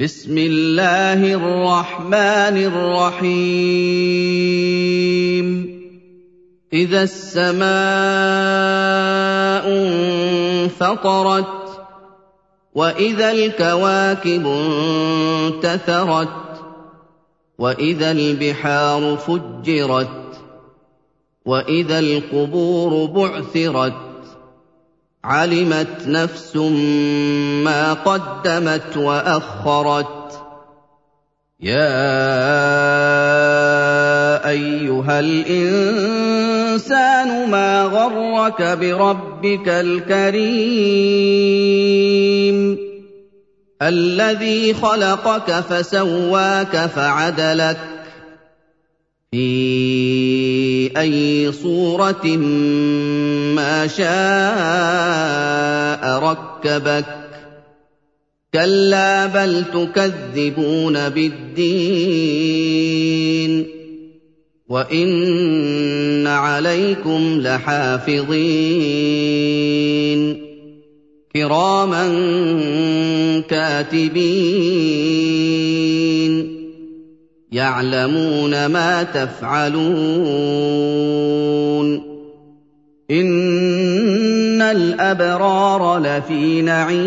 بسم الله الرحمن الرحيم. إذا السماء انفطرت وإذا الكواكب انتثرت وإذا البحار فجرت وإذا القبور بعثرت علمت نفس ما قدمت واخرت يا ايها الانسان ما غرك بربك الكريم الذي خلقك فسواك فعدلك في اي صورة ما شاء ركبك. كلا بل تكذبون بالدين. وإن عليكم لحافظين. كراما كاتبين. يعلمون ما تفعلون. إن الأبرار لفي نعيم.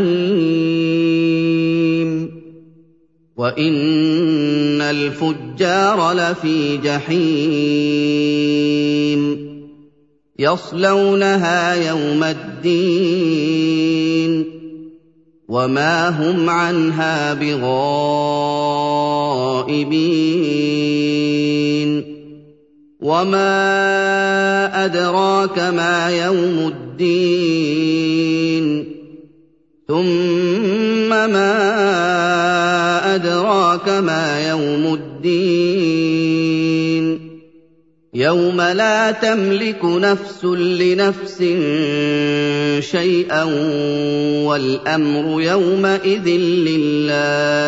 وإن الفجار لفي جحيم. يصلونها يوم الدين. وما هم عنها بغائبين وما ادراك ما يوم الدين ثم ما ادراك ما يوم الدين يوم لا تملك نفس لنفس شيئا والأمر يومئذ لله.